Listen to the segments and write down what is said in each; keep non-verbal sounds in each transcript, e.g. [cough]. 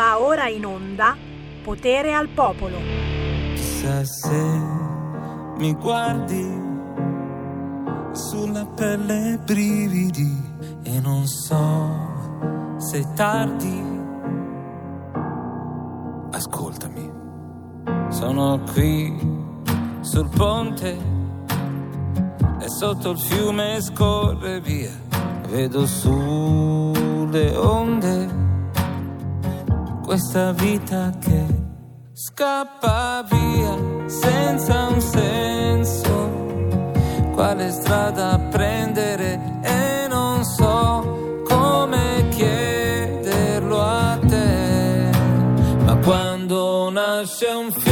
Va ora in onda Potere al Popolo. Chissà se mi guardi sulla pelle brividi e non so se è tardi. Ascoltami, sono qui sul ponte e sotto il fiume scorre via. Vedo sulle onde questa vita che scappa via senza un senso. Quale strada prendere e non so come chiederlo a te. Ma quando nasce un fiore,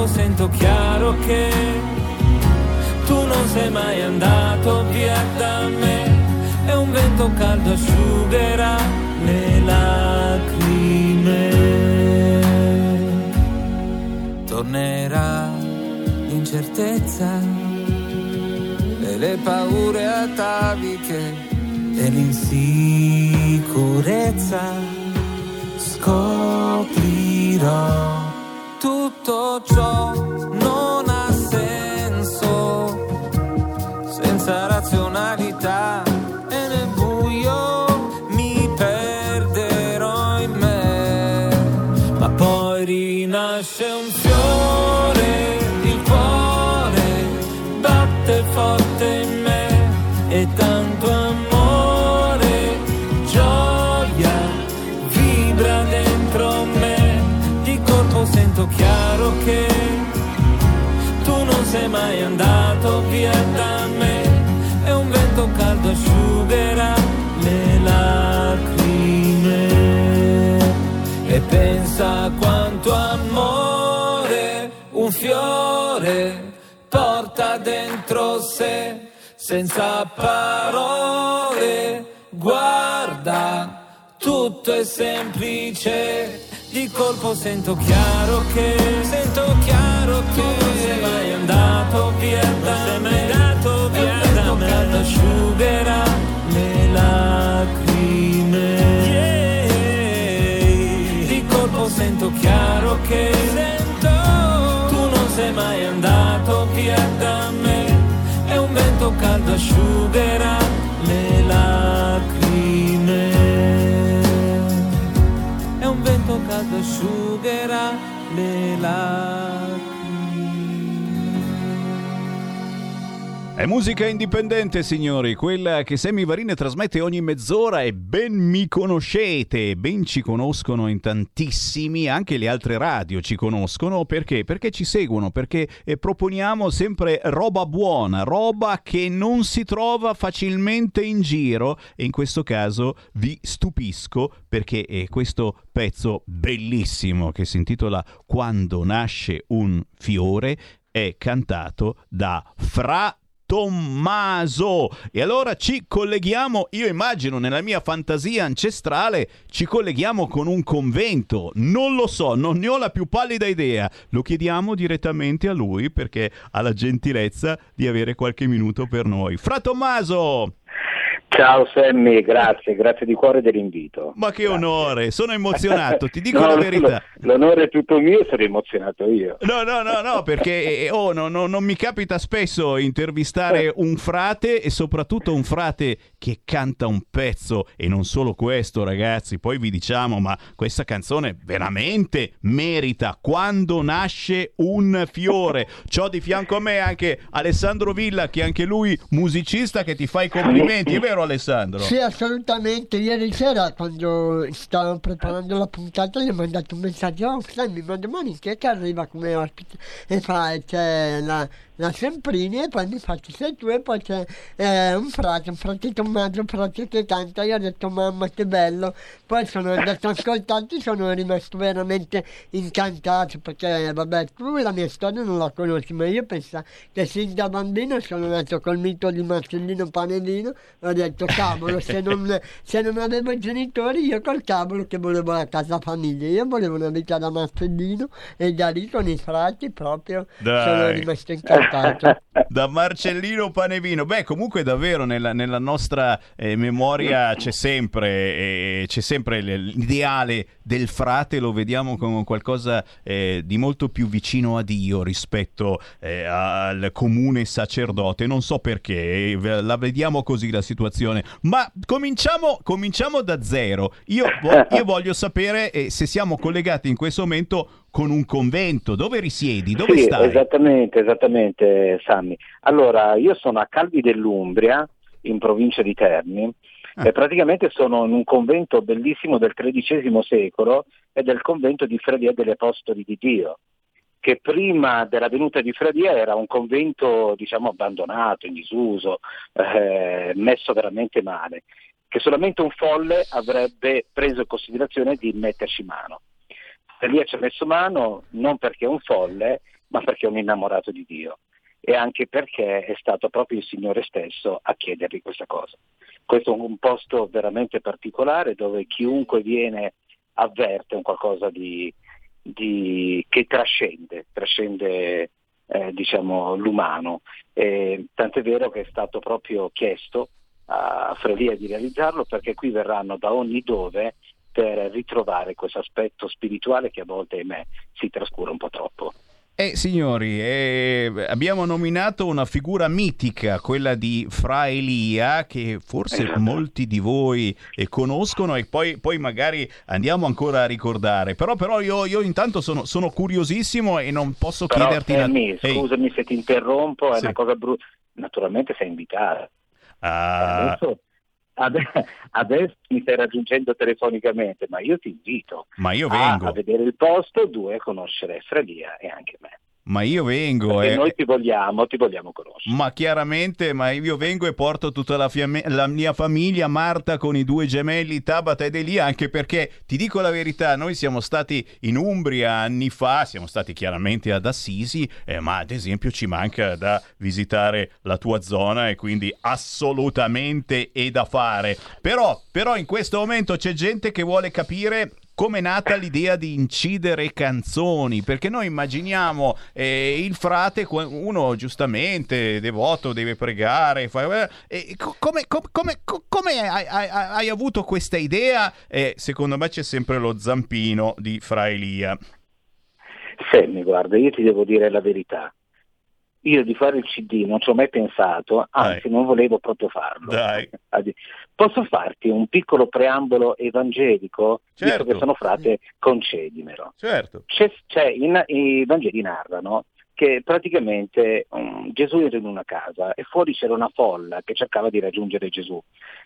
Colpo sento chiaro che tu non sei mai andato via da me. E un vento caldo asciugherà le lacrime. Tornerà l'incertezza e le paure ataviche e l'insicurezza scoprirò tutto ciò non ha senso. Senza razionalità andato via da me e un vento caldo asciugherà le lacrime. E pensa quanto amore un fiore porta dentro sé senza parole guarda tutto è semplice di colpo sento chiaro che sento chiaro che non sei mai andato via da sei mai andato via da me. Asciugherà le lacrime. Di colpo sento chiaro che sento tu non sei mai andato via da me. E un vento caldo asciugherà le lacrime e un vento caldo È musica indipendente, signori, quella che Sammy Varine trasmette ogni mezz'ora e ben mi conoscete, ben ci conoscono in tantissimi, anche le altre radio ci conoscono, perché? Perché ci seguono, perché eh, proponiamo sempre roba buona, roba che non si trova facilmente in giro. E in questo caso vi stupisco perché è questo pezzo bellissimo che si intitola Quando nasce un fiore è cantato da Fra Tommaso. E allora ci colleghiamo, io immagino nella mia fantasia ancestrale, ci colleghiamo con un convento. Non lo so, non ne ho la più pallida idea. Lo chiediamo direttamente a lui perché ha la gentilezza di avere qualche minuto per noi. Fra Tommaso! Ciao Sammy, grazie, grazie di cuore dell'invito. Ma che Grazie. onore, sono emozionato, ti dico [laughs] No, la verità. lo- L'onore è tutto mio, sono emozionato io. No, no, no, no, perché eh, oh, no, no, non mi capita spesso intervistare un frate e soprattutto un frate che canta un pezzo e non solo questo, ragazzi. Poi vi diciamo, ma questa canzone veramente merita quando nasce un fiore. C'ho di fianco a me anche Alessandro Villa, che anche lui musicista, che ti fa i complimenti, è vero Alessandro? Sì, assolutamente. Ieri sera, quando stavo preparando la puntata, gli ho mandato un messaggio. Oh, Sammy, ma domani chi che arriva come ospite? E fa, c'è la, la Semprini e poi mi faccio sei tu e poi c'è eh, un frate, un fratito un mezzo frate che canta, io ho detto mamma che bello, poi sono andato a ascoltarti, sono rimasto veramente incantato perché vabbè tu la mia storia non la conosci, ma io penso che sin da bambino sono nato col mito di Marcellino Panellino, ho detto cavolo se non, se non avevo i genitori io col cavolo che volevo la casa famiglia, io volevo una vita da Marcellino e da lì con i frati proprio Dai. sono rimasto incantato. [laughs] da Marcellino Panevino. Beh, comunque davvero nella, nella nostra eh, memoria c'è sempre, eh, c'è sempre l'ideale del frate, lo vediamo come qualcosa eh, di molto più vicino a Dio rispetto eh, al comune sacerdote. Non so perché, eh, la vediamo così la situazione. Ma cominciamo, cominciamo da zero. Io, [laughs] io voglio sapere eh, se siamo collegati in questo momento con un convento. Dove risiedi? Dove sì, stai? Esattamente, esattamente, Sammy. Allora, io sono a Calvi dell'Umbria, in provincia di Terni, Ah. e praticamente sono in un convento bellissimo del XIII secolo ed è il convento di Fredia degli Apostoli di Dio, che prima della venuta di Fredia era un convento, diciamo, abbandonato, in disuso, eh, messo veramente male, che solamente un folle avrebbe preso in considerazione di metterci mano. Elia ci ha messo mano non perché è un folle, ma perché è un innamorato di Dio e anche perché è stato proprio il Signore stesso a chiedergli questa cosa. Questo è un posto veramente particolare dove chiunque viene avverte un qualcosa di, di, che trascende, trascende eh, diciamo, l'umano. E, tant'è vero che è stato proprio chiesto a Frelia di realizzarlo perché qui verranno da ogni dove per ritrovare questo aspetto spirituale che a volte, ahimè, si trascura un po' troppo. Eh, signori, eh, abbiamo nominato una figura mitica, quella di Fra Elia, che forse Esatto. molti di voi eh, conoscono e poi, poi magari andiamo ancora a ricordare. Però, però io, io intanto sono, sono curiosissimo e non posso Però, chiederti... Sammy, Ehi, scusami se ti interrompo, è Sì. una cosa brutta. Naturalmente sei invitato. ah, Adesso, ade- [laughs] adesso mi stai raggiungendo telefonicamente, ma io ti invito io a, a vedere il posto, due, a conoscere Frelia e anche me. Ma io vengo. Perché eh. noi ti vogliamo, ti vogliamo conoscere. Ma chiaramente, ma io vengo e porto tutta la, fiamme- la mia famiglia, Marta con i due gemelli, Tabata ed Elia, anche perché ti dico la verità, noi siamo stati in Umbria anni fa, siamo stati chiaramente ad Assisi, eh, ma ad esempio ci manca da visitare la tua zona e quindi assolutamente è da fare. Però, però in questo momento c'è gente che vuole capire come è nata l'idea di incidere canzoni? Perché noi immaginiamo eh, il frate, uno giustamente devoto deve pregare, fa- eh, co- come, co- come- co- come hai, hai- hai avuto questa idea? Eh, secondo me c'è sempre lo zampino di Fra Elia. Sammy, guarda, io ti devo dire la verità. Io di fare il CD non ci ho mai pensato, anzi Dai. non volevo proprio farlo. Dai. [laughs] Posso farti un piccolo preambolo evangelico? Visto Certo. che sono frate, concedimelo. Certo. C'è, c'è in- i Vangeli narrano che praticamente um, Gesù era in una casa e fuori c'era una folla che cercava di raggiungere Gesù.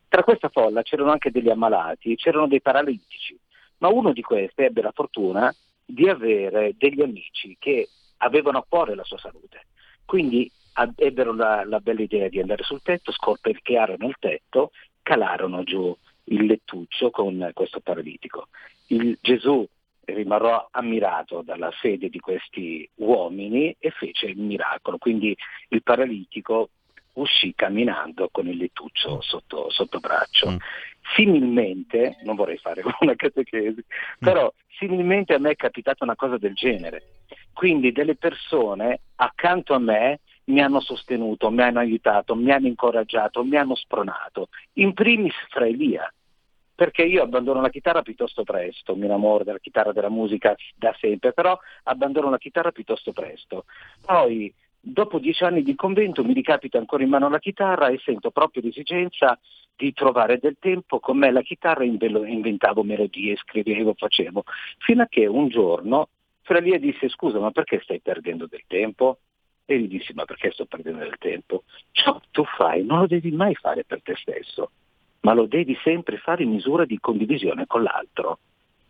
Tra questa folla c'erano anche degli ammalati, c'erano dei paralitici, ma uno di questi ebbe la fortuna di avere degli amici che avevano a cuore la sua salute. Quindi ebbero la, la bella idea di andare sul tetto, scorperchiarono il tetto, calarono giù il lettuccio con questo paralitico. Il Gesù rimarrò ammirato dalla fede di questi uomini e fece il miracolo. Quindi il paralitico uscì camminando con il lettuccio sotto, sotto braccio. Mm. Similmente, non vorrei fare [laughs] una catechesi, però similmente a me è capitata una cosa del genere. Quindi delle persone accanto a me mi hanno sostenuto, mi hanno aiutato, mi hanno incoraggiato, mi hanno spronato. In primis fra Elia, perché io abbandono la chitarra piuttosto presto, mi innamoro della chitarra della musica da sempre, però abbandono la chitarra piuttosto presto. Poi, dopo dieci anni di convento, mi ricapita ancora in mano la chitarra e sento proprio l'esigenza di trovare del tempo con me la chitarra, inve- inventavo melodie, scrivevo, facevo, fino a che un giorno Frelia disse scusa ma perché stai perdendo del tempo? E gli dissi ma perché sto perdendo del tempo? Ciò che tu fai non lo devi mai fare per te stesso, ma lo devi sempre fare in misura di condivisione con l'altro.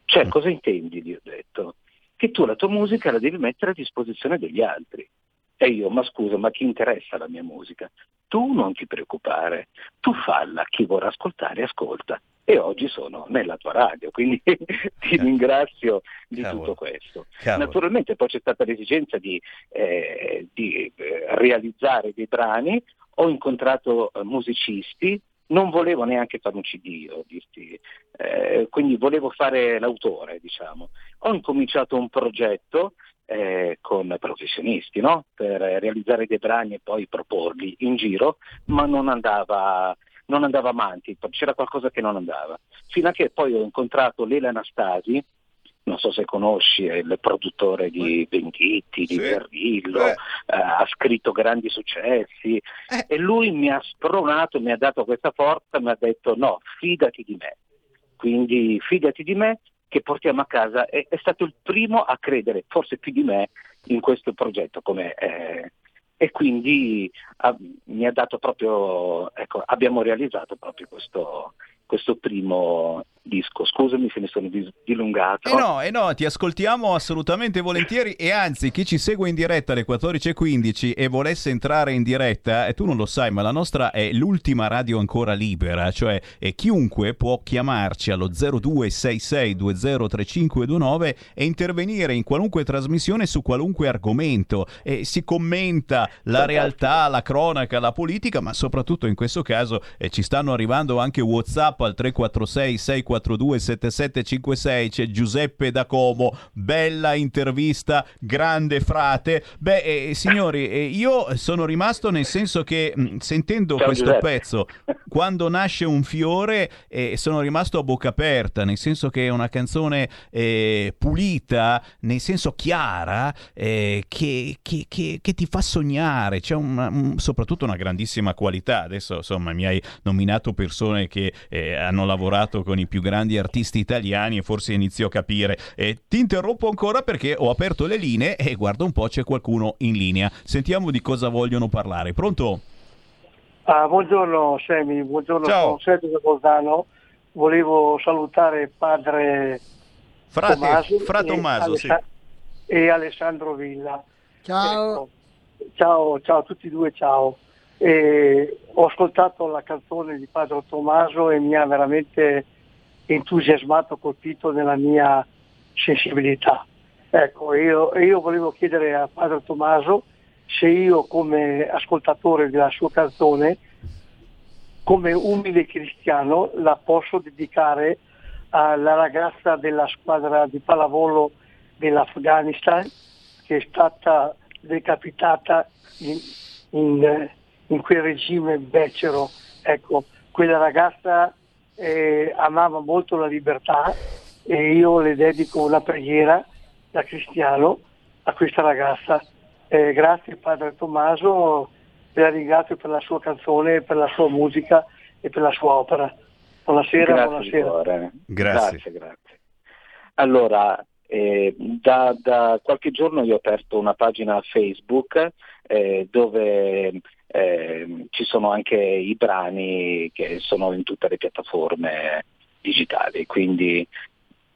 Cioè cosa intendi? Gli ho detto. Che tu la tua musica la devi mettere a disposizione degli altri. E io, ma scusa, ma chi interessa la mia musica? Tu non ti preoccupare, tu falla, chi vorrà ascoltare ascolta. E oggi sono nella tua radio, quindi [laughs] ti ringrazio di Cavolo. tutto questo. Cavolo. Naturalmente poi c'è stata l'esigenza di, eh, di, eh, realizzare dei brani, ho incontrato eh, musicisti, non volevo neanche fare un CD, io, dirti, eh, quindi volevo fare l'autore, diciamo. Ho incominciato un progetto eh, con professionisti no? per realizzare dei brani e poi proporli in giro, ma non andava, non andava avanti, c'era qualcosa che non andava. Fino a che poi ho incontrato Lela Anastasi, non so se conosci, è il produttore di Venditti, di Sì. Berrillo, Eh. eh, ha scritto grandi successi Eh. e lui mi ha spronato, mi ha dato questa forza, mi ha detto no, fidati di me. Quindi fidati di me che portiamo a casa. È, è stato il primo a credere, forse più di me, in questo progetto come, eh, e quindi ah, mi ha dato proprio, ecco, abbiamo realizzato proprio questo, questo primo disco. Scusami se mi sono dilungato. Eh no, eh no, ti ascoltiamo assolutamente volentieri e anzi chi ci segue in diretta alle 14.15 e volesse entrare in diretta, e tu non lo sai, ma la nostra è l'ultima radio ancora libera, cioè eh, chiunque può chiamarci allo 0266203529 e intervenire in qualunque trasmissione su qualunque argomento e si commenta la realtà, la cronaca, la politica, ma soprattutto in questo caso eh, ci stanno arrivando anche WhatsApp al 346 642 7756 c'è Giuseppe da Como, bella intervista, grande frate. Beh, eh, signori, eh, io sono rimasto nel senso che mh, sentendo Ciao, questo Giuseppe. pezzo, quando nasce un fiore, eh, sono rimasto a bocca aperta, nel senso che è una canzone eh, pulita, nel senso chiara, eh, che, che- che- che ti fa sognare, c'è una- un- soprattutto una grandissima qualità. Adesso insomma mi hai nominato persone che eh, hanno lavorato con i più grandi artisti italiani e forse inizio a capire. Eh, ti interrompo ancora perché ho aperto le linee e guarda un po' c'è qualcuno in linea. Sentiamo di cosa vogliono parlare. Pronto? Ah, buongiorno Semi, buongiorno, Ciao. sono Sergio da Bolzano. Volevo salutare padre Frate, Tommaso Fra e, Tommaso, sì. Alessa- e Alessandro Villa. Ciao. Ecco. Ciao, ciao a tutti e due, ciao. E ho ascoltato la canzone di Padre Tommaso e mi ha veramente entusiasmato, colpito nella mia sensibilità. Ecco, io, io volevo chiedere a Padre Tommaso se io come ascoltatore della sua canzone, come umile cristiano, la posso dedicare alla ragazza della squadra di pallavolo dell'Afghanistan che è stata decapitata in, in- in quel regime becero. Ecco, quella ragazza eh, amava molto la libertà e io le dedico una preghiera da cristiano a questa ragazza. Eh, grazie Padre Tommaso, la ringrazio per la sua canzone, per la sua musica e per la sua opera. Buonasera, Grazie buonasera. cuore. Grazie. grazie, grazie. Allora, eh, da, da qualche giorno io ho aperto una pagina Facebook eh, dove eh, ci sono anche i brani che sono in tutte le piattaforme digitali, quindi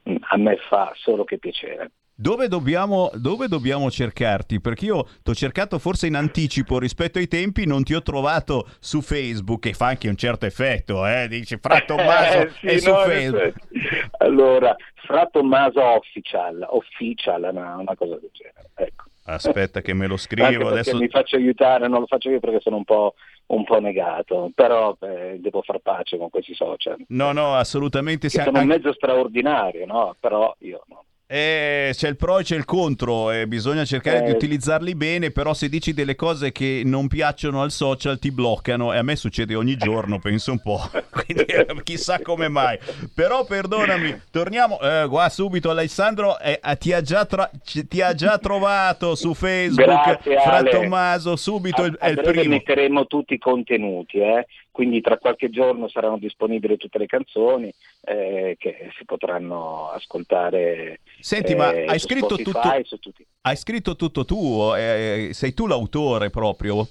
mh, a me fa solo che piacere. Dove dobbiamo, dove dobbiamo cercarti? Perché io ti ho cercato forse in anticipo rispetto ai tempi, non ti ho trovato su Facebook, che fa anche un certo effetto, eh? Dici Fra [laughs] Tommaso Eh, sì, è su no, Facebook. [laughs] Allora, Fra Tommaso Official, official, una, una cosa del genere. Ecco. Aspetta che me lo scrivo adesso. mi faccio aiutare, non lo faccio io perché sono un po', un po' negato, però eh, devo far pace con questi social. No, no, assolutamente. Che sono un mezzo straordinario, no? Però io no. Eh, c'è il pro e c'è il contro, e bisogna cercare di Eh. utilizzarli bene, però se dici delle cose che non piacciono al social ti bloccano e a me succede ogni giorno, [laughs] penso un po', [laughs] quindi eh, chissà come mai. Però perdonami, torniamo eh, qua subito Alessandro, eh, eh, ti, ha già tra- ti ha già trovato su Facebook, Grazie, fra Ale. Tommaso, subito il- A, è il primo. metteremo tutti i contenuti, eh? Quindi tra qualche giorno saranno disponibili tutte le canzoni eh, che si potranno ascoltare. Senti, ma eh, hai su scritto Spotify, tutto-. Hai scritto tutto tu, eh, sei tu l'autore proprio?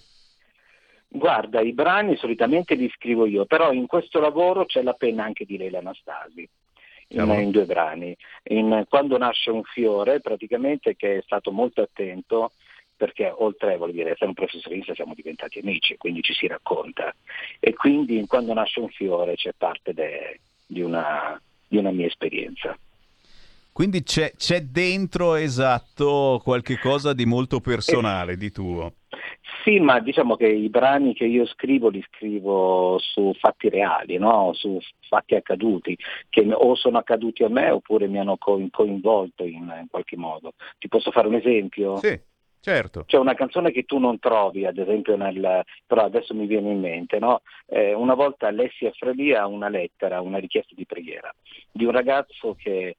Guarda, i brani solitamente li scrivo io, però in questo lavoro c'è la penna anche di Leila Anastasi. In, in due brani. In Quando nasce un fiore, praticamente che è stato molto attento perché oltre voglio dire, essere un professionista siamo diventati amici, quindi ci si racconta. E quindi quando nasce un fiore c'è parte de, di, una, di una mia esperienza. Quindi c'è, c'è, dentro esatto qualche cosa di molto personale di tuo. Sì, ma diciamo che i brani che io scrivo li scrivo su fatti reali, no? su fatti accaduti, che o sono accaduti a me oppure mi hanno coinvolto in, in qualche modo. Ti posso fare un esempio? Sì. Certo. C'è una canzone che tu non trovi, ad esempio, nel, però adesso mi viene in mente, no? eh, una volta Alessia Frelia ha una lettera, una richiesta di preghiera di un ragazzo che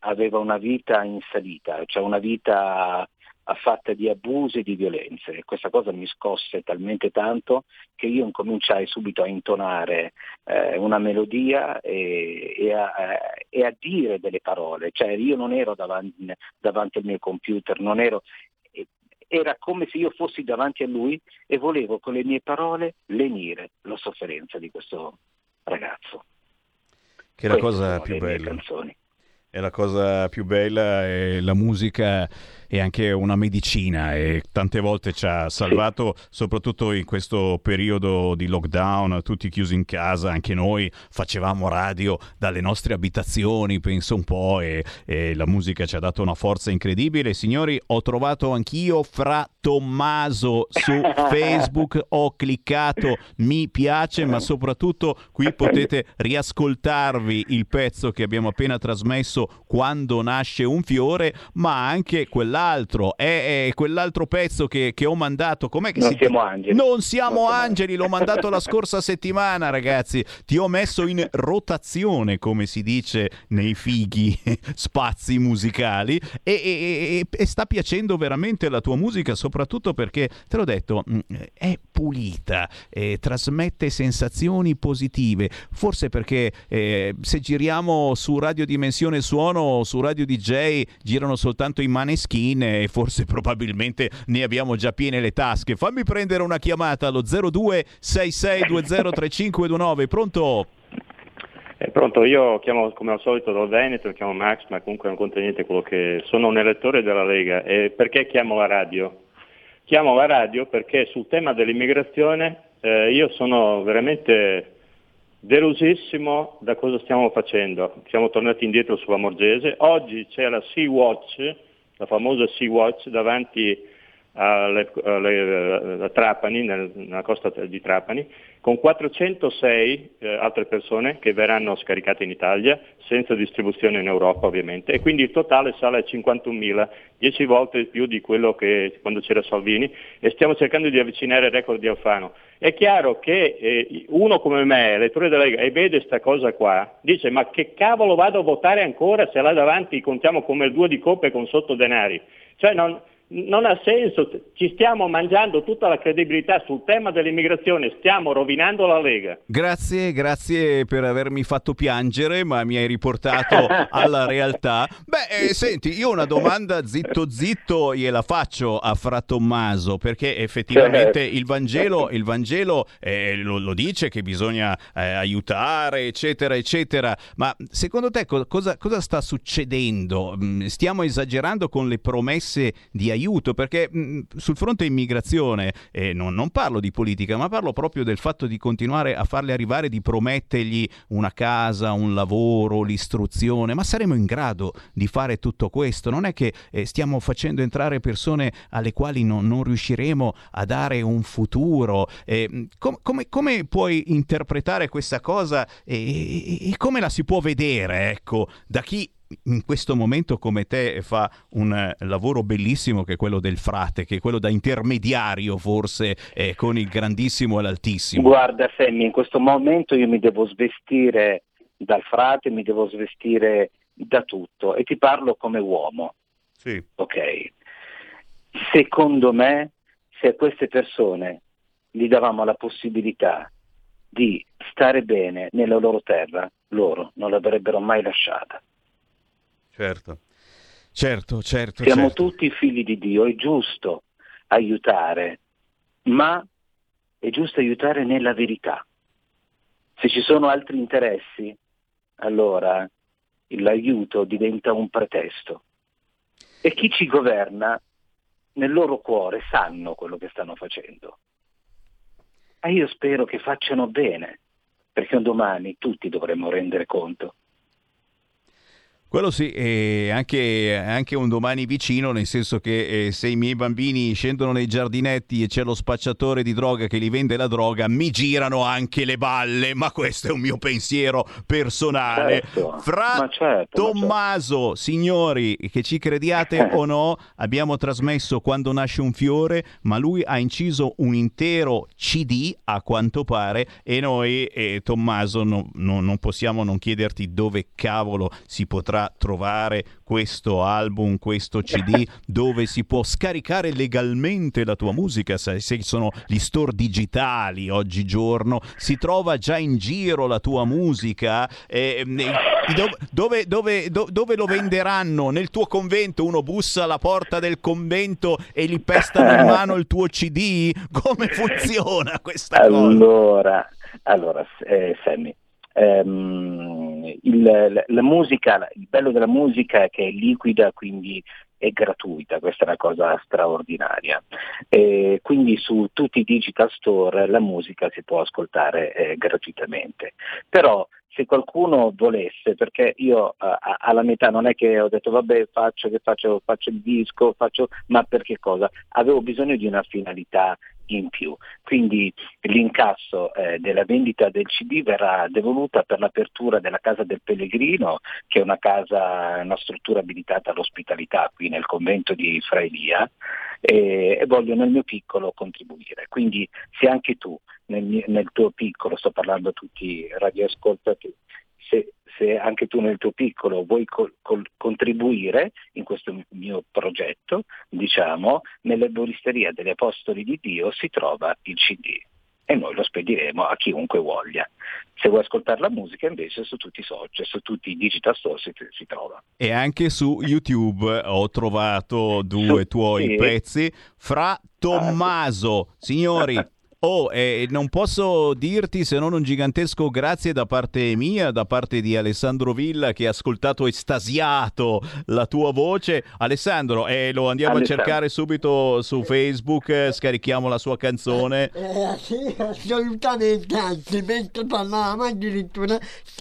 aveva una vita in salita, cioè una vita fatta di abusi e di violenze. Questa cosa mi scosse talmente tanto che io incominciai subito a intonare eh, una melodia e, e, a, eh, e, a, dire delle parole. Cioè io non ero davanti, davanti al mio computer, non ero, era come se io fossi davanti a lui e volevo con le mie parole lenire la sofferenza di questo ragazzo. Che è la cosa più bella. È la cosa più bella, è la musica è anche una medicina e tante volte ci ha salvato, sì. soprattutto in questo periodo di lockdown, tutti chiusi in casa, anche noi facevamo radio dalle nostre abitazioni, penso un po', e, e la musica ci ha dato una forza incredibile. Signori, ho trovato anch'io Fra Tommaso su [laughs] Facebook, ho cliccato mi piace, ma soprattutto qui potete riascoltarvi il pezzo che abbiamo appena trasmesso quando nasce un fiore, ma anche quell'altro quell'altro, è, è quell'altro pezzo che, che, ho mandato. Com'è che non si... siamo angeli. Non siamo non angeli, l'ho mandato la scorsa settimana, ragazzi. Ti ho messo in rotazione, come si dice nei fighi [laughs] spazi musicali, e, e, e, sta piacendo veramente la tua musica, soprattutto perché, te l'ho detto, mm, è pulita, eh, trasmette sensazioni positive. Forse perché eh, se giriamo su Radio Dimensione Suono, su Radio DJ, girano soltanto i maneschi sterline e forse probabilmente ne abbiamo già piene le tasche. Fammi prendere una chiamata allo 0266203529. Pronto? Eh, pronto, io chiamo come al solito dal Veneto, chiamo Max, ma comunque non conta niente quello che sono un elettore della Lega. E perché chiamo la radio? Chiamo la radio perché sul tema dell'immigrazione eh, io sono veramente delusissimo da cosa stiamo facendo. Siamo tornati indietro sulla Morgese. Oggi c'è la Sea Watch la famosa Sea-Watch davanti alle, alle, a Trapani, nel, nella costa di Trapani, con 406 eh, altre persone che verranno scaricate in Italia, senza distribuzione in Europa ovviamente, e quindi il totale sale a 51.000, 10 volte più di quello che quando c'era Salvini, e stiamo cercando di avvicinare il record di Alfano. È chiaro che eh, uno come me, elettore della Lega, e vede questa cosa qua, dice ma che cavolo vado a votare ancora se là davanti contiamo come il due di coppe con sotto denari? Cioè non, non ha senso, ci stiamo mangiando tutta la credibilità sul tema dell'immigrazione, stiamo rovinando la Lega. Grazie, grazie per avermi fatto piangere, ma mi hai riportato [laughs] alla realtà. Beh, eh, senti, io una domanda zitto zitto gliela faccio a Fra Tommaso, perché effettivamente il Vangelo, il Vangelo eh, lo, lo, dice che bisogna eh, aiutare, eccetera, eccetera, ma secondo te co- cosa, cosa sta succedendo? Mm, stiamo esagerando con le promesse di aiuto? Aiuto, perché mh, sul fronte immigrazione, e non, non, parlo di politica, ma parlo proprio del fatto di continuare a farle arrivare, di promettergli una casa, un lavoro, l'istruzione, ma saremo in grado di fare tutto questo? Non è che eh, stiamo facendo entrare persone alle quali non, non riusciremo a dare un futuro. Eh, com- come, come, puoi interpretare questa cosa e, e come la si può vedere, ecco, da chi in questo momento come te fa un eh, lavoro bellissimo che è quello del frate, che è quello da intermediario forse eh, con il grandissimo e l'altissimo. Guarda Sammy, in questo momento io mi devo svestire dal frate, mi devo svestire da tutto e ti parlo come uomo. Sì. Ok. Secondo me, se a queste persone gli davamo la possibilità di stare bene nella loro terra, loro non l'avrebbero mai lasciata. Certo, certo, certo. Siamo certo. tutti figli di Dio, è giusto aiutare, ma è giusto aiutare nella verità. Se ci sono altri interessi, allora l'aiuto diventa un pretesto. E chi ci governa nel loro cuore sanno quello che stanno facendo. E io spero che facciano bene, perché un domani tutti dovremmo rendere conto quello sì, e anche, anche, un domani vicino, nel senso che eh, se i miei bambini scendono nei giardinetti e c'è lo spacciatore di droga che li vende la droga, mi girano anche le balle, ma questo è un mio pensiero personale. Certo, Fra ma certo, Tommaso, ma certo. signori, che ci crediate [laughs] o no, abbiamo trasmesso Quando nasce un fiore, ma lui ha inciso un intero CD, a quanto pare, e noi, eh, Tommaso, no, no, non possiamo non chiederti dove cavolo si potrà potrà trovare questo album, questo CD, [laughs] dove si può scaricare legalmente la tua musica, se, se sono gli store digitali oggigiorno, si trova già in giro la tua musica, eh, dove, dove, dove, dove, lo venderanno? Nel tuo convento uno bussa alla porta del convento e gli pestano in [laughs] mano il tuo CD? Come funziona questa allora, cosa? Allora, allora eh, Sammy, ehm, il, la musica, il bello della musica è che è liquida, quindi è gratuita, questa è una cosa straordinaria. E quindi su tutti i digital store la musica si può ascoltare eh, gratuitamente. Però se qualcuno volesse, perché io uh, alla metà non è che ho detto vabbè faccio, faccio, faccio il disco, faccio, ma per che cosa? Avevo bisogno di una finalità in più. Quindi l'incasso eh, della vendita del CD verrà devoluta per l'apertura della Casa del Pellegrino, che è una casa, una struttura abilitata all'ospitalità qui nel convento di Fra Elia, e, e voglio nel mio piccolo contribuire. Quindi se anche tu nel, nel tuo piccolo, sto parlando a tutti i radioascoltatori, se, se, anche tu nel tuo piccolo vuoi col, col, contribuire in questo mio progetto, diciamo, nell'erboristeria degli Apostoli di Dio si trova il CD e noi lo spediremo a chiunque voglia. Se vuoi ascoltare la musica invece su tutti i social, su tutti i digital store si, si trova. E anche su YouTube ho trovato due su, tuoi sì. pezzi fra Tommaso. Signori, [laughs] Oh, eh, non posso dirti se non un gigantesco grazie da parte mia, da parte di Alessandro Villa che ha ascoltato estasiato la tua voce. Alessandro, eh, lo andiamo Alessandro. a cercare subito su Facebook, eh, scarichiamo la sua canzone. Eh, sì, assolutamente, anzi, mentre parlavamo addirittura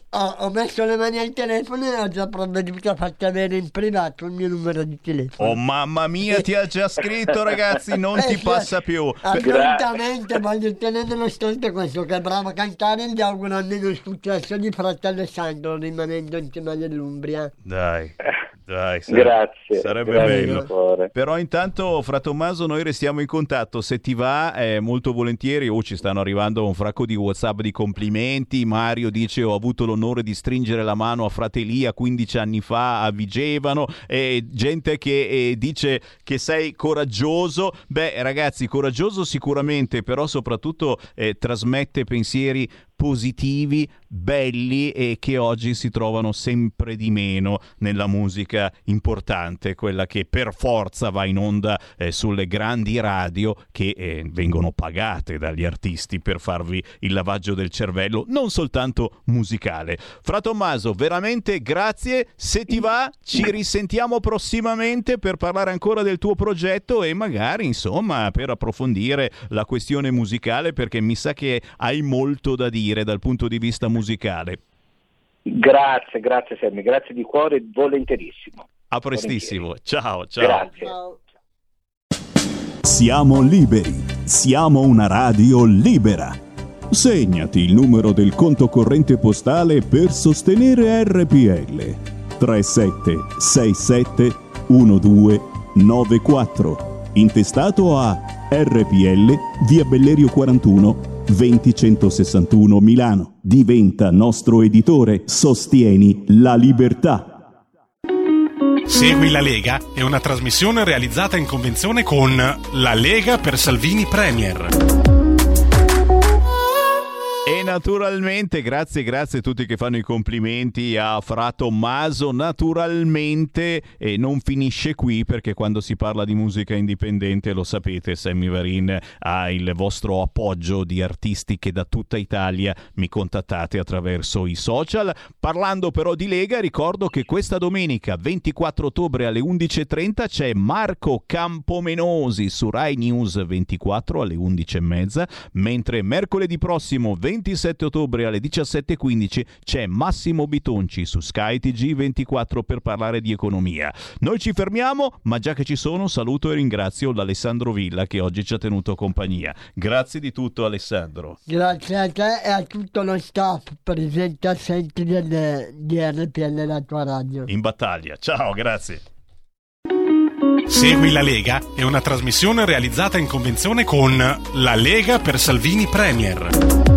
ho, ho, messo le mani al telefono e ho già provveduto a farti avere in privato il mio numero di telefono. Oh mamma mia, ti ha già scritto ragazzi, non ti passa più. Assolutamente voglio tenere lo stolto questo che è bravo a cantare e gli auguro almeno il successo di fratello Alessandro rimanendo in cima dell'Umbria. Dai. Dai, sare- grazie. Sarebbe grazie bello. Però intanto, fra Tommaso, noi restiamo in contatto. Se ti va, eh, molto volentieri. Oh, ci stanno arrivando un fracco di WhatsApp di complimenti. Mario dice: Ho avuto l'onore di stringere la mano a Fratellia 15 anni fa a Vigevano. E gente che eh, dice che sei coraggioso. Beh, ragazzi, coraggioso sicuramente, però soprattutto eh, trasmette pensieri positivi, belli e che oggi si trovano sempre di meno nella musica importante, quella che per forza va in onda eh, sulle grandi radio che eh, vengono pagate dagli artisti per farvi il lavaggio del cervello, non soltanto musicale. Fra Tommaso, veramente grazie, se ti va ci [laughs] risentiamo prossimamente per parlare ancora del tuo progetto e magari insomma per approfondire la questione musicale perché mi sa che hai molto da dire dire dal punto di vista musicale. Grazie, grazie Sammy, grazie di cuore, volentierissimo. A prestissimo, ciao, ciao. Grazie. Siamo liberi, siamo una radio libera. Segnati il numero del conto corrente postale per sostenere RPL. 3767 1294 intestato a RPL via Bellerio 41 20161 Milano. Diventa nostro editore. Sostieni la libertà. Segui la Lega è una trasmissione realizzata in convenzione con La Lega per Salvini Premier. Naturalmente, grazie, grazie a tutti che fanno i complimenti a Fra Tommaso. Naturalmente e non finisce qui perché quando si parla di musica indipendente, lo sapete, Sammy Varin ha il vostro appoggio di artisti che da tutta Italia mi contattate attraverso i social. Parlando però di Lega, ricordo che questa domenica 24 ottobre alle 11.30 c'è Marco Campomenosi su Rai News 24 alle 11.30, mentre mercoledì prossimo 27 ottobre alle 17.15 c'è Massimo Bitonci su Sky TG24 per parlare di economia. Noi ci fermiamo, ma già che ci sono saluto e ringrazio l'Alessandro Villa che oggi ci ha tenuto compagnia. Grazie di tutto Alessandro. Grazie a te e a tutto lo staff presente assenti del, di RPL la tua radio. In battaglia. Ciao, grazie. Segui la Lega è una trasmissione realizzata in convenzione con La Lega per Salvini Premier.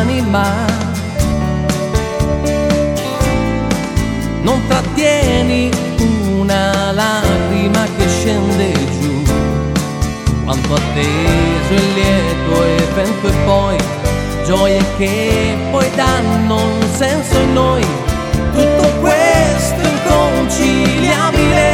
L'anima. Non trattieni una lacrima che scende giù. Quanto atteso e lieto evento e poi gioie che poi danno un senso in noi tutto questo inconciliabile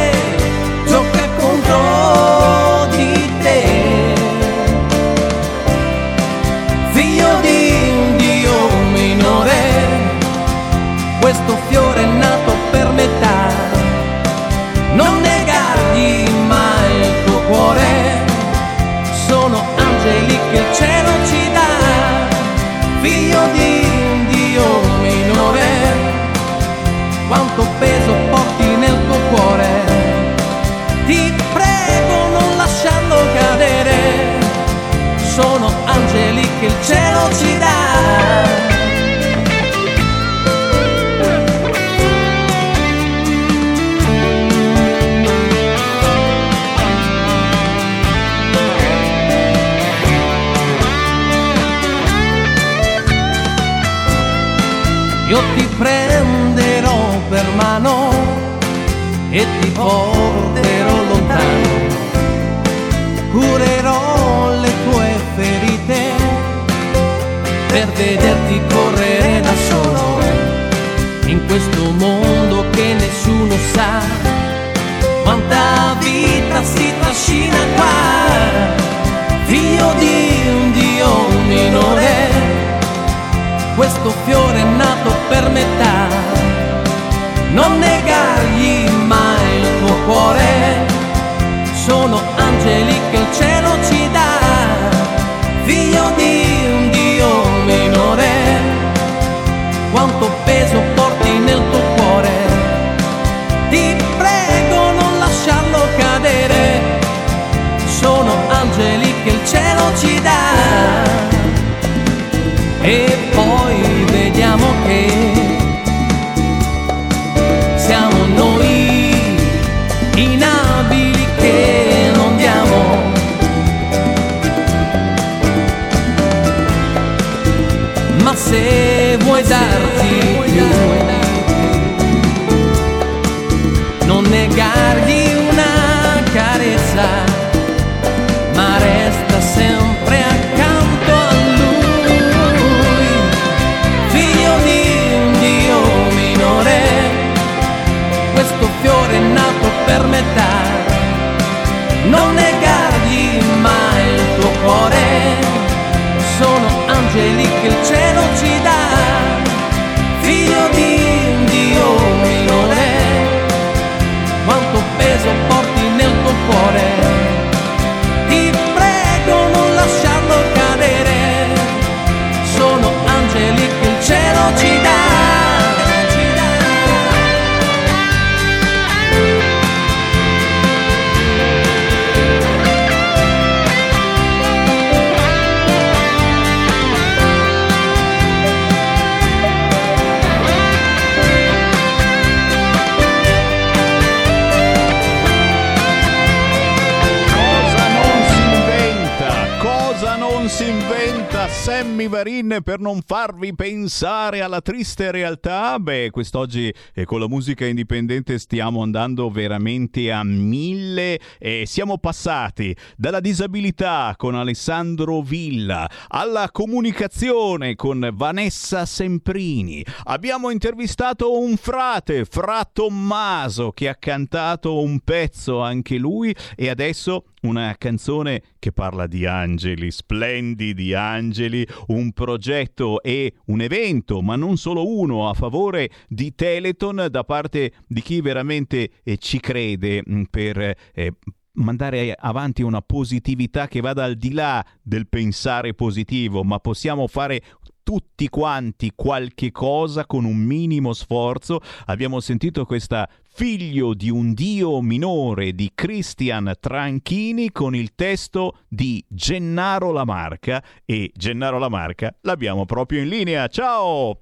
Sammy Varin per non farvi pensare alla triste realtà. Beh, quest'oggi eh, con la musica indipendente stiamo andando veramente a mille e siamo passati dalla disabilità con Alessandro Villa alla comunicazione con Vanessa Semprini. Abbiamo intervistato un frate, Fra Tommaso, che ha cantato un pezzo anche lui e adesso una canzone che parla di angeli, splendidi angeli, un progetto e un evento, ma non solo uno, a favore di Teleton da parte di chi veramente eh, ci crede mm, per eh, mandare avanti una positività che vada al di là del pensare positivo, ma possiamo fare tutti quanti qualche cosa con un minimo sforzo. Abbiamo sentito questa figlio di un dio minore di Christian Tranchini con il testo di Gennaro Lamarca e Gennaro Lamarca l'abbiamo proprio in linea. Ciao!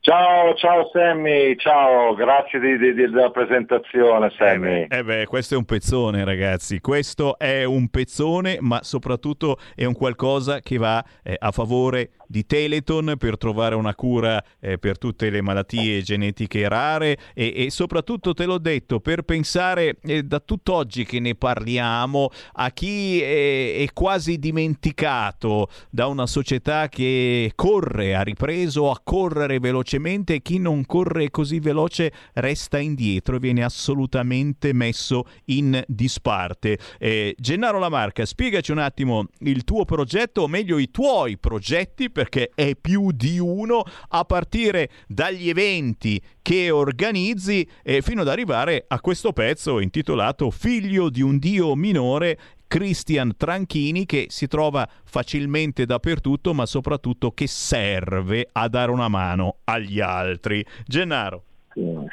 Ciao, ciao Sammy, ciao, grazie di, di, della presentazione Sammy. Eh beh, eh beh, questo è un pezzone ragazzi, questo è un pezzone ma soprattutto è un qualcosa che va eh, a favore di Teleton per trovare una cura eh, per tutte le malattie genetiche rare e, e soprattutto te l'ho detto per pensare eh, da tutt'oggi che ne parliamo a chi è, è, quasi dimenticato da una società che corre, ha ripreso a correre velocemente e chi non corre così veloce resta indietro e viene assolutamente messo in disparte. Eh, Gennaro Lamarca, spiegaci un attimo il tuo progetto o meglio i tuoi progetti perché è più di uno, a partire dagli eventi che organizzi eh, fino ad arrivare a questo pezzo intitolato Figlio di un Dio minore Christian Tranchini che si trova facilmente dappertutto ma soprattutto che serve a dare una mano agli altri. Gennaro.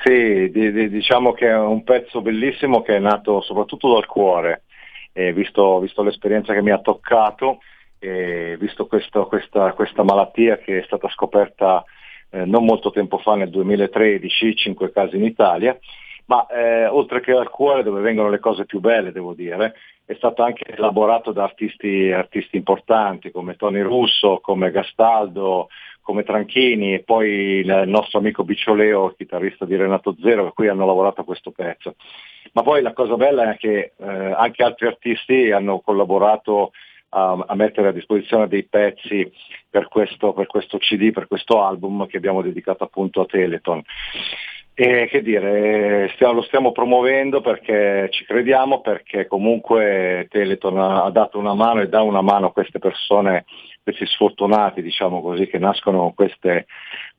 Sì, diciamo che è un pezzo bellissimo che è nato soprattutto dal cuore, eh, visto, visto l'esperienza che mi ha toccato e visto questo, questa, questa, malattia che è stata scoperta eh, non molto tempo fa, nel 2013, 5 casi in Italia, ma eh, oltre che al cuore dove vengono le cose più belle, devo dire, è stato anche elaborato da artisti, artisti importanti come Tony Russo, come Gastaldo, come Tranchini e poi il nostro amico Biccioleo, chitarrista di Renato Zero, che qui hanno lavorato a questo pezzo. Ma poi la cosa bella è che eh, anche altri artisti hanno collaborato a, a, mettere a disposizione dei pezzi per questo, per questo CD, per questo album che abbiamo dedicato appunto a Teleton. E che dire, stiamo, lo stiamo promuovendo perché ci crediamo, perché comunque Teleton ha, dato una mano e dà una mano a queste persone, questi sfortunati, diciamo così, che nascono con queste,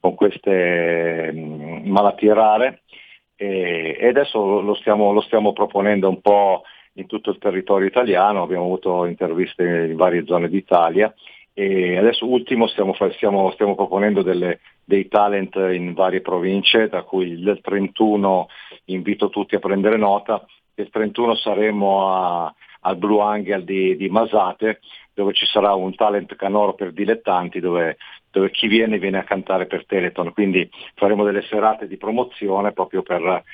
con queste mh, malattie rare e, e adesso lo stiamo, lo stiamo proponendo un po' in tutto il territorio italiano, abbiamo avuto interviste in varie zone d'Italia e adesso ultimo stiamo, stiamo, stiamo proponendo delle, dei talent in varie province, da cui il 31 invito tutti a prendere nota, il 31 saremo a, al Blue Angel di, di, Masate, dove ci sarà un talent canoro per dilettanti, dove, dove chi viene viene a cantare per Teleton, quindi faremo delle serate di promozione proprio per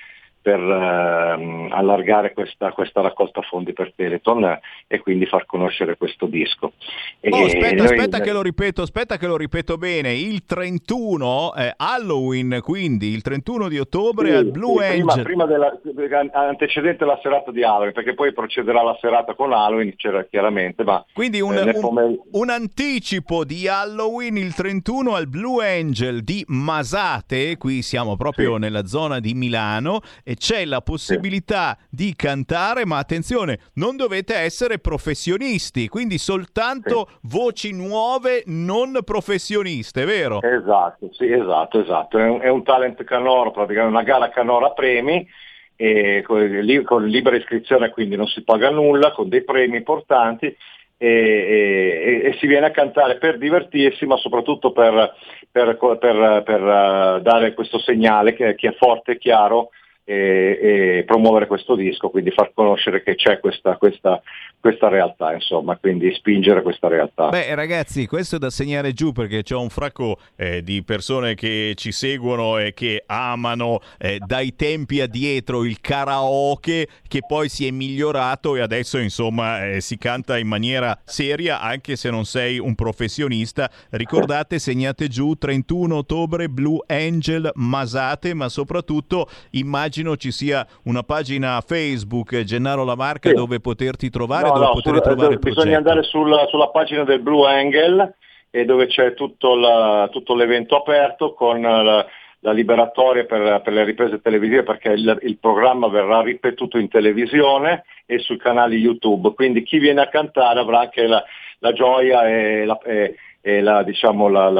per ehm, allargare questa, questa, raccolta fondi per Teleton e quindi far conoscere questo disco. Oh, aspetta, noi... aspetta che lo ripeto, aspetta che lo ripeto bene, il 31 eh, Halloween, quindi il 31 di ottobre sì, al Blue sì, Angel. Prima, prima della, antecedente la serata di Halloween, perché poi procederà la serata con Halloween, c'era chiaramente, ma... Quindi un, eh, un, un anticipo di Halloween il 31 al Blue Angel di Masate, qui siamo proprio sì. nella zona di Milano e c'è la possibilità di cantare, ma attenzione, non dovete essere professionisti, quindi soltanto sì. voci nuove non professioniste, vero? Esatto, sì, esatto, esatto. È un, è un talent canora, praticamente una gara canora premi e con, con libera iscrizione quindi non si paga nulla, con dei premi importanti e, e, e, si viene a cantare per divertirsi, ma soprattutto per, per, per, per uh, dare questo segnale che, che, è forte e chiaro e, e promuovere questo disco, quindi far conoscere che c'è questa, questa, questa realtà, insomma, quindi spingere questa realtà. Beh, ragazzi, questo è da segnare giù perché c'è un fracco eh, di persone che ci seguono e che amano eh, dai tempi addietro il karaoke che poi si è migliorato e adesso, insomma, eh, si canta in maniera seria anche se non sei un professionista. Ricordate, segnate giù 31 ottobre Blue Angel Masate, ma soprattutto immagino ci sia una pagina Facebook, Gennaro Lamarca, sì. dove poterti trovare, no, dove no, poter sul, trovare il Bisogna andare sulla, sulla, pagina del Blue Angle e dove c'è tutto, la, tutto l'evento aperto con la, la liberatoria per, per, le riprese televisive perché il, il, programma verrà ripetuto in televisione e sui canali YouTube, quindi chi viene a cantare avrà anche la, la gioia e la, e, e la, diciamo, la,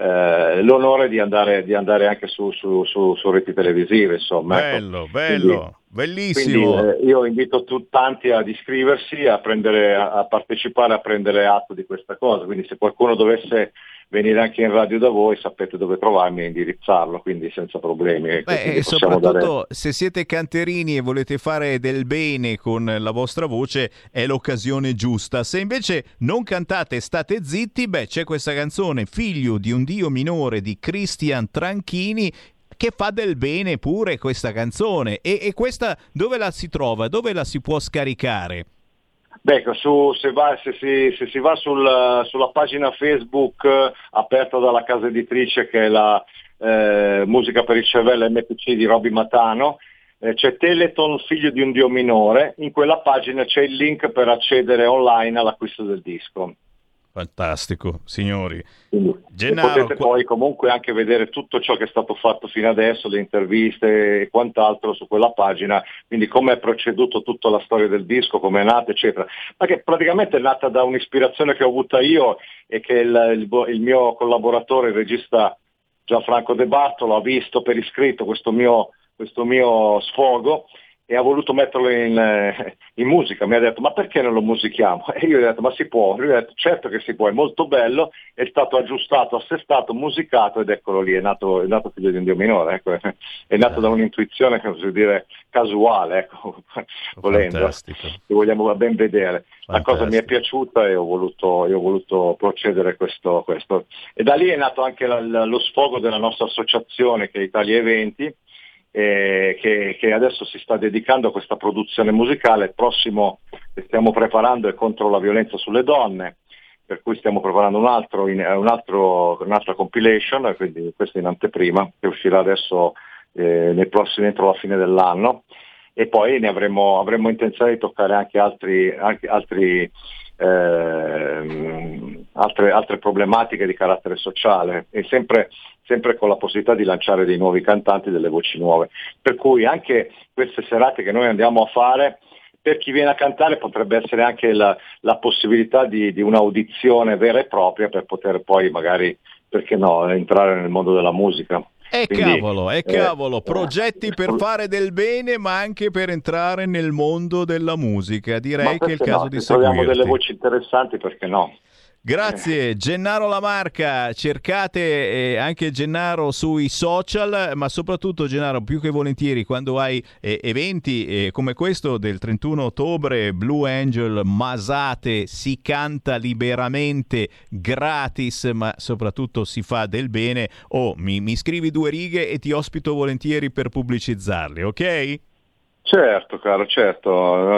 eh, l'onore di andare, di andare, anche su, su, su, su reti televisive. Insomma, bello, ecco. bello, quindi, bellissimo. Quindi, eh, io invito tu, tanti ad iscriversi, a, prendere, a partecipare, a prendere atto di questa cosa. Quindi se qualcuno dovesse venire anche in radio da voi, sapete dove trovarmi e indirizzarlo, quindi senza problemi. Beh, e soprattutto dare... se siete canterini e volete fare del bene con la vostra voce, è l'occasione giusta. Se invece non cantate e state zitti, beh, c'è questa canzone, Figlio di un Dio minore di Christian Tranchini, che fa del bene pure questa canzone. E, e questa dove la si trova? Dove la si può scaricare? Beh, su, se, va, se, si, se, si, va sul, sulla pagina Facebook eh, aperta dalla casa editrice che è la eh, Musica per il cervello MPC di Roby Matano, eh, c'è Teleton Figlio di un Dio minore, in quella pagina c'è il link per accedere online all'acquisto del disco. Fantastico, signori. Gennaro, potete poi comunque anche vedere tutto ciò che è stato fatto fino adesso, le interviste e quant'altro su quella pagina, quindi come è proceduto tutta la storia del disco, come è nata, eccetera. Ma che praticamente è nata da un'ispirazione che ho avuta io e che il, il, il mio collaboratore, il regista Gianfranco De Bartolo, ha visto per iscritto questo mio, questo mio sfogo e ha voluto metterlo in, eh, in, musica, mi ha detto ma perché non lo musichiamo? E io gli ho detto ma si può, lui ha detto certo che si può, è molto bello, è stato aggiustato, assestato, musicato ed eccolo lì, è nato, è nato figlio di un Dio minore, ecco. è nato da un'intuizione, così dire, casuale, ecco, [laughs] volendo, se vogliamo ben vedere. Fantastico. La cosa mi è piaciuta e ho voluto, ho voluto procedere questo, questo, E da lì è nato anche la, la, lo sfogo della nostra associazione che è Italia Eventi, eh, che, che, adesso si sta dedicando a questa produzione musicale. Il prossimo che stiamo preparando è contro la violenza sulle donne, per cui stiamo preparando un altro, in, un altro, un'altra compilation, quindi questa in anteprima, che uscirà adesso eh, nei prossimi, entro la fine dell'anno. E poi ne avremo, avremo intenzione di toccare anche altri, anche altri eh, altre, altre, problematiche di carattere sociale e sempre, sempre, con la possibilità di lanciare dei nuovi cantanti, delle voci nuove. Per cui anche queste serate che noi andiamo a fare, per chi viene a cantare potrebbe essere anche la, la possibilità di, di un'audizione vera e propria per poter poi magari, perché no, entrare nel mondo della musica. E Quindi, cavolo, e eh, cavolo, progetti per fare del bene ma anche per entrare nel mondo della musica. Direi che è il caso no, di seguirti. Troviamo delle voci interessanti perché no? Grazie Gennaro Lamarca, cercate eh, anche Gennaro sui social, ma soprattutto Gennaro più che volentieri quando hai eh, eventi eh, come questo del 31 ottobre, Blue Angel, Masate, si canta liberamente, gratis, ma soprattutto si fa del bene, oh, mi, mi scrivi due righe e ti ospito volentieri per pubblicizzarli, ok? Certo, caro, certo,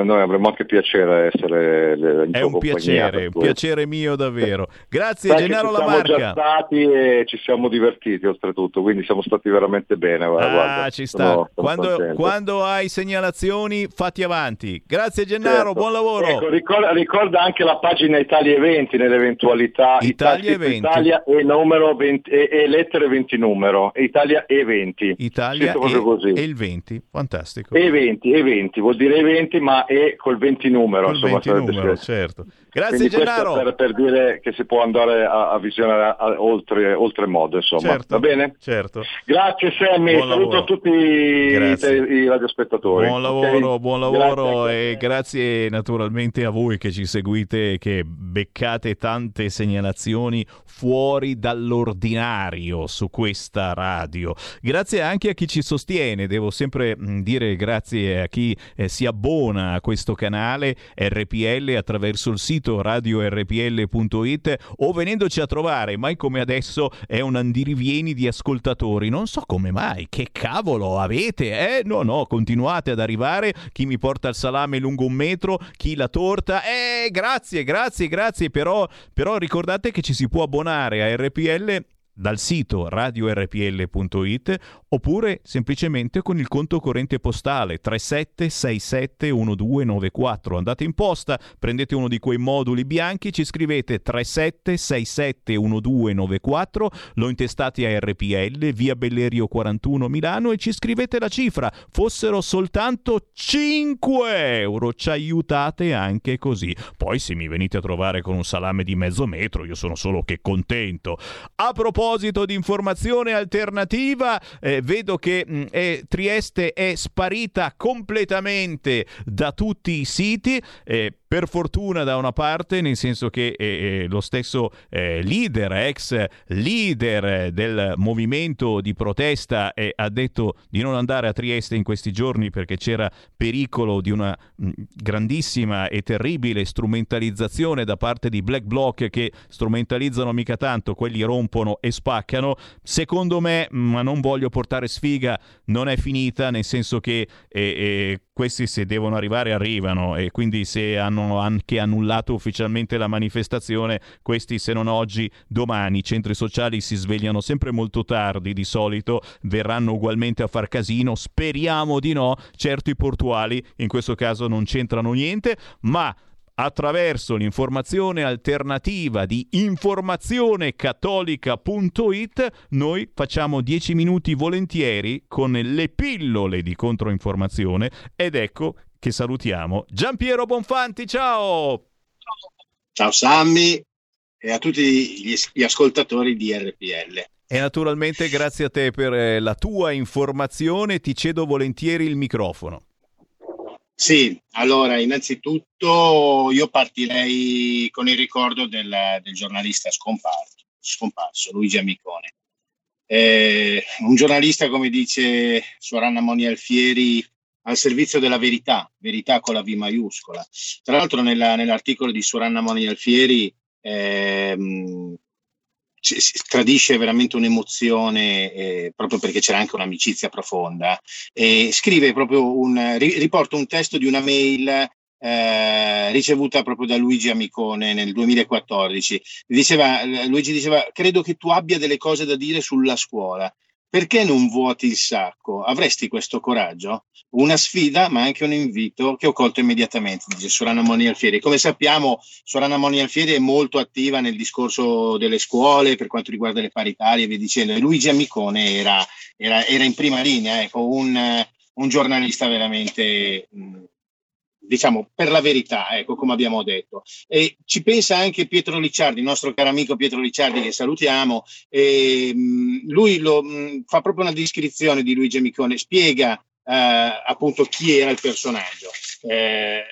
noi avremmo anche piacere essere in È un piacere, un piacere mio davvero. [laughs] Grazie Sai Gennaro Lamarca. Siamo già stati e ci siamo divertiti oltretutto, quindi siamo stati veramente bene. Ah, guarda, ci sta. Sono, sono quando, quando, hai segnalazioni, fatti avanti. Grazie Gennaro, certo. buon lavoro. Ecco, ricorda, ricorda, anche la pagina Italia Eventi nell'eventualità. Italia Eventi. Italia e, numero 20, e, e lettere 20 numero. Italia Eventi. Italia e, e il 20, fantastico. Eventi 20, eventi, vuol dire eventi, ma è col 20 numero. Col insomma, 20 sarebbe numero, certo. Grazie Quindi Gennaro. Per, per dire che si può andare a, a visionare a- oltre, oltremodo, insomma. Certo, Va bene? Certo. Grazie Sammy, Buon saluto lavoro. tutti i, Grazie. i radioaspettatori. Buon ok? lavoro, buon lavoro Grazie. e grazie naturalmente a voi che ci seguite e che beccate tante segnalazioni fuori dall'ordinario su questa radio. Grazie anche a chi ci sostiene, devo sempre dire grazie a chi eh, si abbona a questo canale RPL attraverso il sito radiorpl.it o venendoci a trovare, mai come adesso è un andirivieni di ascoltatori. Non so come mai, che cavolo avete? Eh, no, no, continuate ad arrivare. Chi mi porta il salame lungo un metro, chi la torta. Eh, grazie, grazie, grazie. Però, però ricordate che ci si può abbonare a RPL dal sito radiorpl.it oppure semplicemente con il conto corrente postale 37671294. Andate in posta, prendete uno di quei moduli bianchi, ci scrivete 37671294, lo intestate a RPL, via Bellerio 41 Milano e ci scrivete la cifra. Fossero soltanto 5 euro, ci aiutate anche così. Poi se mi venite a trovare con un salame di mezzo metro, io sono solo che contento. A proposito di informazione alternativa, eh, vedo che mh, eh, Trieste è sparita completamente da tutti i siti. eh, per fortuna da una parte, nel senso che eh, eh, lo stesso eh, leader, ex leader del movimento di protesta, eh, ha detto di non andare a Trieste in questi giorni perché c'era pericolo di una mh, grandissima e terribile strumentalizzazione da parte di Black Bloc che strumentalizzano mica tanto, quelli rompono e spaccano. Secondo me, ma non voglio portare sfiga, non è finita, nel senso che eh, eh, questi se devono arrivare arrivano e quindi se hanno anche annullato ufficialmente la manifestazione, questi se non oggi, domani, i centri sociali si svegliano sempre molto tardi di solito, verranno ugualmente a far casino, speriamo di no, certo i portuali in questo caso non c'entrano niente, ma attraverso l'informazione alternativa di informazionecattolica.it noi facciamo 10 minuti volentieri con le pillole di controinformazione ed ecco che salutiamo Giampiero Bonfanti, ciao! Ciao Sammy e a tutti gli, gli ascoltatori di RPL. E naturalmente grazie a te per eh, la tua informazione, ti cedo volentieri il microfono. Sì, allora innanzitutto io partirei con il ricordo del, del giornalista scomparso, scomparso, Luigi Amicone. Eh, un giornalista, come dice Suoranna Moni Alfieri, al servizio della verità, verità con la V maiuscola. Tra l'altro nella- nell'articolo di Suoranna Moni Alfieri ehm, si tradisce veramente un'emozione eh, proprio perché c'era anche un'amicizia profonda e scrive proprio un ri- riporta un testo di una mail eh, ricevuta proprio da Luigi Amicone nel 2014 diceva, Luigi diceva credo che tu abbia delle cose da dire sulla scuola perché non vuoti il sacco? Avresti questo coraggio? Una sfida, ma anche un invito che ho colto immediatamente, dice Sorana Moni Alfieri. Come sappiamo, Sorana Moni Alfieri è molto attiva nel discorso delle scuole per quanto riguarda le paritarie e via dicendo. E Luigi Amicone era, era- era in prima linea, ecco, un, un giornalista veramente, mh, diciamo, per la verità, ecco, come abbiamo detto. E ci pensa anche Pietro Licciardi, il nostro caro amico Pietro Licciardi, che salutiamo. E, mh, lui lo, mh, fa proprio una descrizione di Luigi Amicone, spiega eh, appunto chi era il personaggio. Eh,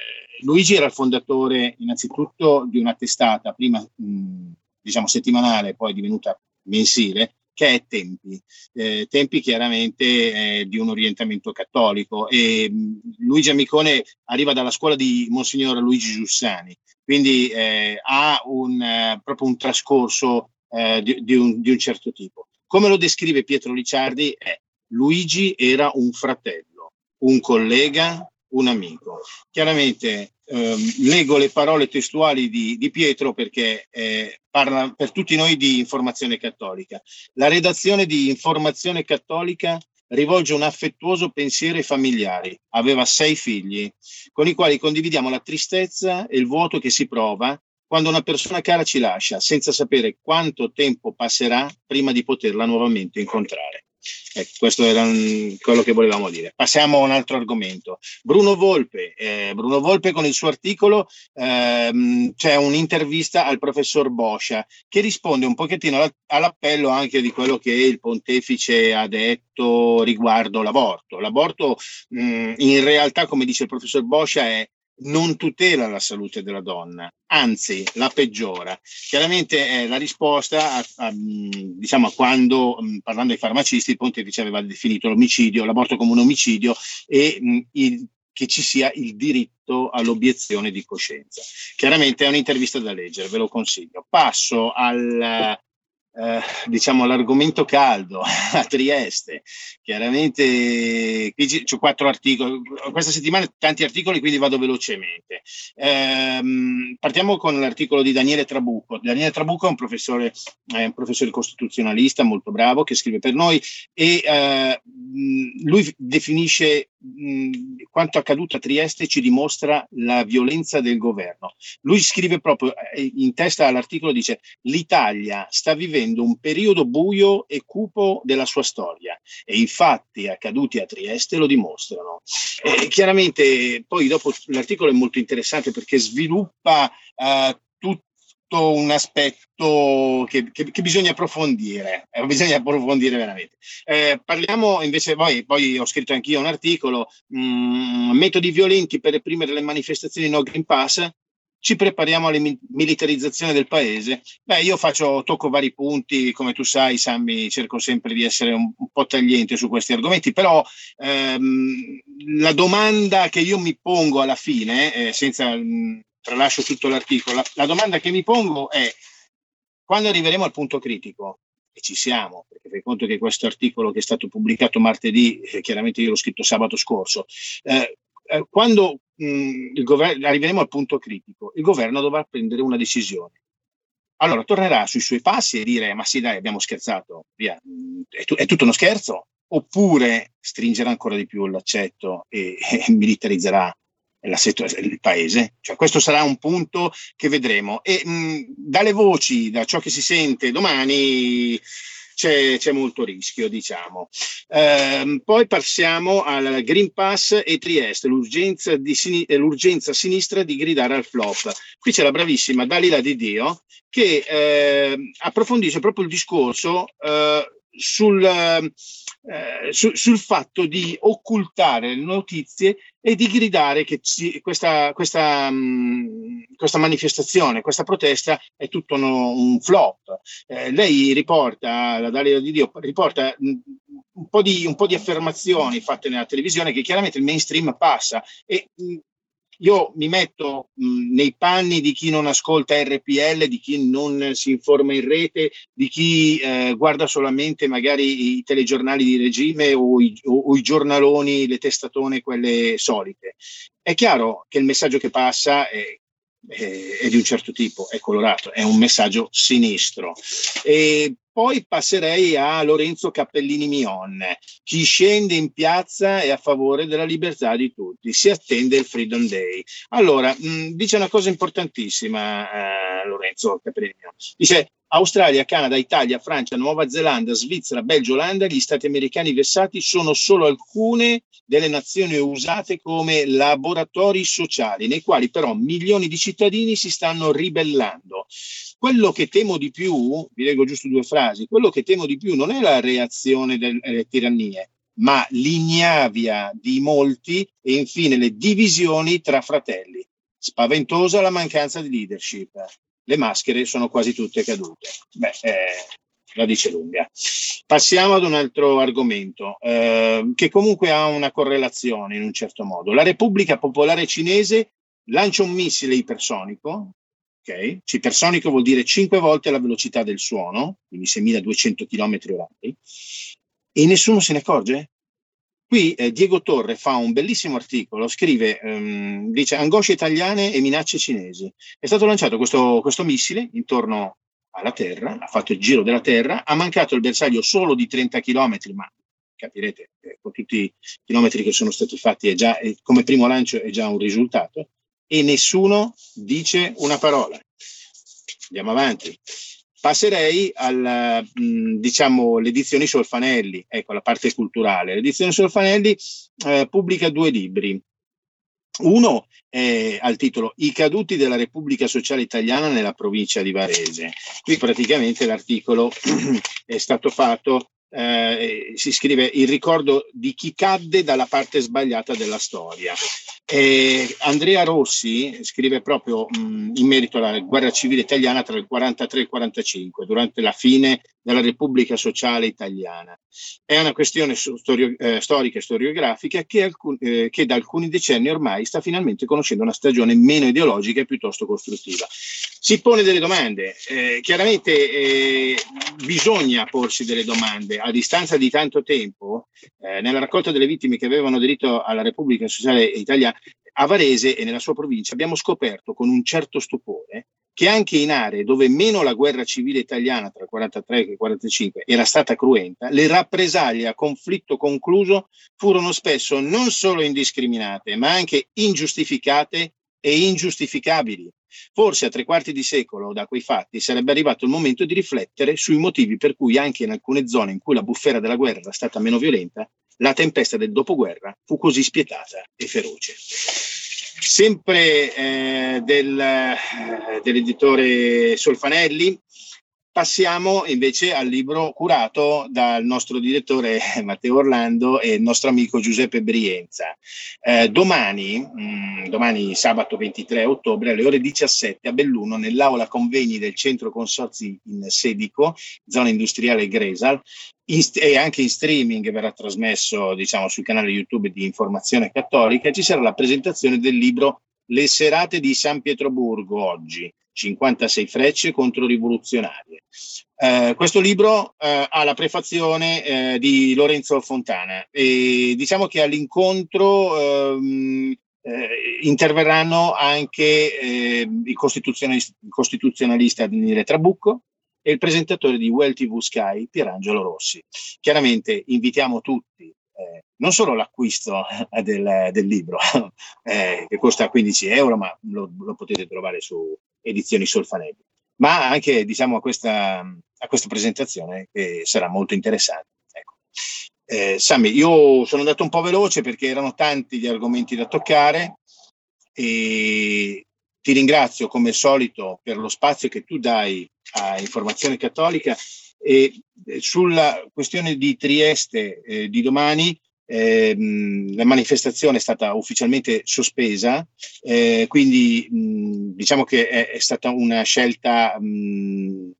Luigi era il fondatore innanzitutto di una testata, prima mh, diciamo settimanale, poi divenuta mensile, che è Tempi. Eh, Tempi chiaramente di un orientamento cattolico e Luigi Amicone arriva dalla scuola di Monsignor Luigi Giussani, quindi eh, ha un, eh, proprio un trascorso eh, di, di un, di un certo tipo. Come lo descrive Pietro Licciardi? È Luigi era un fratello, un collega, un amico. Chiaramente ehm, leggo le parole testuali di, di Pietro perché eh, parla per tutti noi di informazione cattolica. La redazione di Informazione Cattolica rivolge un affettuoso pensiero ai familiari. Aveva sei figli, con i quali condividiamo la tristezza e il vuoto che si prova quando una persona cara ci lascia, senza sapere quanto tempo passerà prima di poterla nuovamente incontrare. Ecco, questo era mm, quello che volevamo dire. Passiamo a un altro argomento. Bruno Volpe, eh, Bruno Volpe con il suo articolo ehm, c'è un'intervista al professor Boscia che risponde un pochettino all'appello anche di quello che il pontefice ha detto riguardo l'aborto. L'aborto mh, in realtà, come dice il professor Boscia, è non tutela la salute della donna, anzi la peggiora. Chiaramente è la risposta a, a, diciamo, a quando, parlando ai farmacisti, il pontefice aveva definito l'omicidio, l'aborto come un omicidio e mh, il, che ci sia il diritto all'obiezione di coscienza. Chiaramente è un'intervista da leggere, ve lo consiglio. Passo al, eh, diciamo l'argomento caldo [laughs] a Trieste. Chiaramente qui c'è quattro articoli, questa settimana tanti articoli, quindi vado velocemente. Eh, partiamo con l'articolo di Daniele Trabucco. Daniele Trabucco è un professore, è un professore costituzionalista molto bravo che scrive per noi e eh, lui definisce mh, quanto accaduto a Trieste ci dimostra la violenza del governo. Lui scrive proprio eh, in testa all'articolo dice l'Italia sta vivendo un periodo buio e cupo della sua storia e i fatti accaduti a Trieste lo dimostrano. E chiaramente poi dopo l'articolo è molto interessante perché sviluppa uh, tutto un aspetto che, che, che, bisogna approfondire, eh, bisogna approfondire veramente. Eh, parliamo invece, poi, poi, ho scritto anch'io un articolo, mh, mm, metodi violenti per reprimere le manifestazioni no Green Pass, ci prepariamo alla militarizzazione del paese. Beh, io faccio, tocco vari punti, come tu sai, Sammy, cerco sempre di essere un, un po' tagliente su questi argomenti, però ehm, la domanda che io mi pongo alla fine, eh, senza mh, mm, tralascio tutto l'articolo, la, domanda che mi pongo è quando arriveremo al punto critico, e ci siamo, perché fai conto che questo articolo che è stato pubblicato martedì, eh, chiaramente io l'ho scritto sabato scorso, eh, eh, quando mh, mm, il governo, arriveremo al punto critico, il governo dovrà prendere una decisione. Allora tornerà sui suoi passi e dire ma sì dai abbiamo scherzato, via, è, tu, è tutto uno scherzo? Oppure stringerà ancora di più l'accetto e, [laughs] e militarizzerà il paese. Cioè, questo sarà un punto che vedremo. E mh, dalle voci, da ciò che si sente domani, c'è, c'è molto rischio, diciamo. Eh, poi passiamo al Green Pass e Trieste, l'urgenza, di, l'urgenza sinistra di gridare al flop. Qui c'è la bravissima Dalila Di Dio che eh, approfondisce proprio il discorso eh, sul, eh, su, sul fatto di occultare le notizie e di gridare che ci, questa, questa, mh, mm, questa, manifestazione, questa protesta è tutto uno, un flop. Eh, lei riporta, la Dalia di Dio, riporta mh, mm, un, po di, un po' di affermazioni fatte nella televisione che chiaramente il mainstream passa e mh, mm, io mi metto mh, nei panni di chi non ascolta RPL, di chi non si informa in rete, di chi eh, guarda solamente magari i telegiornali di regime o i, o, o i giornaloni, le testatone, quelle solite. È chiaro che il messaggio che passa è è, di un certo tipo, è colorato, è un messaggio sinistro. E poi passerei a Lorenzo Cappellini Mion. Chi scende in piazza è a favore della libertà di tutti, si attende il Freedom Day. Allora, mh, dice una cosa importantissima eh, Lorenzo Cappellini Mion. Dice Australia, Canada, Italia, Francia, Nuova Zelanda, Svizzera, Belgio, Olanda, gli stati americani vessati sono solo alcune delle nazioni usate come laboratori sociali, nei quali però milioni di cittadini si stanno ribellando. Quello che temo di più, vi leggo giusto due frasi, quello che temo di più non è la reazione delle tirannie, ma l'ignavia di molti e infine le divisioni tra fratelli. Spaventosa la mancanza di leadership le maschere sono quasi tutte cadute. Beh, eh, la dice lunga. Passiamo ad un altro argomento eh, che comunque ha una correlazione in un certo modo. La Repubblica Popolare Cinese lancia un missile ipersonico. Okay? Ipersonico vuol dire 5 volte la velocità del suono, quindi 6200 km orari, e nessuno se ne accorge? Qui eh, Diego Torre fa un bellissimo articolo, scrive, ehm, dice angosce italiane e minacce cinesi. È stato lanciato questo, questo missile intorno alla Terra, ha fatto il giro della Terra, ha mancato il bersaglio solo di 30 km, ma capirete, eh, con tutti i chilometri che sono stati fatti, è già, è, come primo lancio è già un risultato, e nessuno dice una parola. Andiamo avanti. Passerei al, mh, diciamo, le edizioni Solfanelli, ecco la parte culturale. L'edizione Solfanelli eh, pubblica due libri. Uno è al titolo I caduti della Repubblica Sociale Italiana nella provincia di Varese. Qui praticamente l'articolo [clears throat] è stato fatto eh, si scrive il ricordo di chi cadde dalla parte sbagliata della storia. E Andrea Rossi scrive proprio mh, in merito alla guerra civile italiana tra il 43 e il 45, durante la fine della Repubblica Sociale Italiana. È una questione storio, eh, storica e storiografica che, alcun, eh, che, da alcuni decenni ormai sta finalmente conoscendo una stagione meno ideologica e piuttosto costruttiva. Si pone delle domande, eh, chiaramente eh, bisogna porsi delle domande. A distanza di tanto tempo, eh, nella raccolta delle vittime che avevano aderito alla Repubblica Sociale Italiana, a Varese e nella sua provincia abbiamo scoperto con un certo stupore che anche in aree dove meno la guerra civile italiana tra il 43 e il 45 era stata cruenta, le rappresaglie a conflitto concluso furono spesso non solo indiscriminate, ma anche ingiustificate e ingiustificabili. Forse a tre quarti di secolo da quei fatti sarebbe arrivato il momento di riflettere sui motivi per cui anche in alcune zone in cui la bufera della guerra era stata meno violenta, la tempesta del dopoguerra fu così spietata e feroce sempre eh, del, eh, dell'editore Solfanelli. Passiamo invece al libro curato dal nostro direttore Matteo Orlando e il nostro amico Giuseppe Brienza. Eh, domani, mh, mm, domani sabato 23 ottobre alle ore 17 a Belluno, nell'aula convegni del centro consorzi in Sedico, zona industriale Gresal, in, e anche in streaming verrà trasmesso diciamo, sul canale YouTube di Informazione Cattolica, ci sarà la presentazione del libro Le serate di San Pietroburgo oggi, 56 frecce contro rivoluzionarie. Eh, questo libro eh, ha la prefazione eh, di Lorenzo Fontana e diciamo che all'incontro ehm, eh, interverranno anche eh, il costituzionalista, il costituzionalista Daniele Trabucco, e il presentatore di Well TV Sky, Pierangelo Rossi. Chiaramente invitiamo tutti, eh, non solo l'acquisto del, del libro, [laughs] eh, che costa 15 euro, ma lo, lo, potete trovare su Edizioni Solfanelli, ma anche diciamo, a, questa, a questa presentazione che sarà molto interessante. Ecco. Eh, Sammy, io sono andato un po' veloce perché erano tanti gli argomenti da toccare e ti ringrazio come al solito per lo spazio che tu dai a Informazione Cattolica e sulla questione di Trieste eh, di domani eh, la manifestazione è stata ufficialmente sospesa, eh, quindi mh, diciamo che è, è, stata una scelta mh,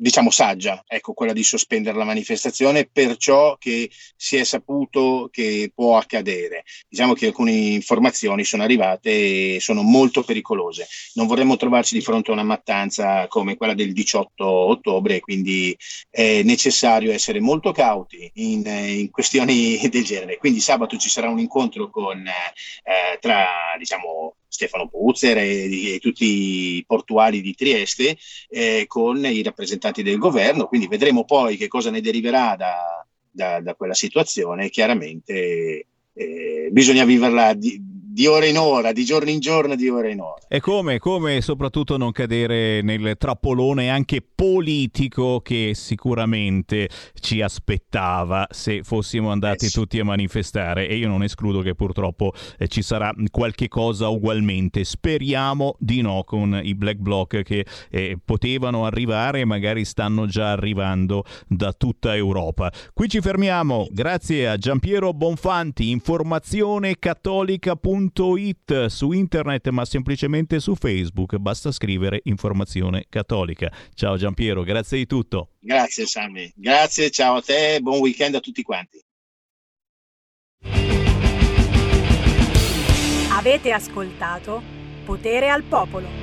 diciamo saggia, ecco, quella di sospendere la manifestazione per ciò che si è saputo che può accadere. Diciamo che alcune informazioni sono arrivate e sono molto pericolose. Non vorremmo trovarci di fronte a una mattanza come quella del 18 ottobre, quindi è necessario essere molto cauti in, in questioni [laughs] del genere. Quindi sabato ci sarà un incontro con, eh, tra diciamo, Stefano Puzzer e, e, tutti i portuali di Trieste eh, con i rappresentanti del governo, quindi vedremo poi che cosa ne deriverà da, da, da quella situazione. Chiaramente eh, bisogna viverla di, di ora in ora, di giorno in giorno, di ora in ora. E come, come soprattutto non cadere nel trappolone anche politico che sicuramente ci aspettava se fossimo andati eh sì. tutti a manifestare e io non escludo che purtroppo eh, ci sarà qualche cosa ugualmente. Speriamo di no con i black bloc che eh, potevano arrivare e magari stanno già arrivando da tutta Europa. Qui ci fermiamo, grazie a Giampiero Bonfanti, informazionecattolica.com informazione.it su internet ma semplicemente su Facebook, basta scrivere informazione cattolica. Ciao Giampiero, grazie di tutto. Grazie Sammy, grazie, ciao a te, buon weekend a tutti quanti. Avete ascoltato Potere al Popolo.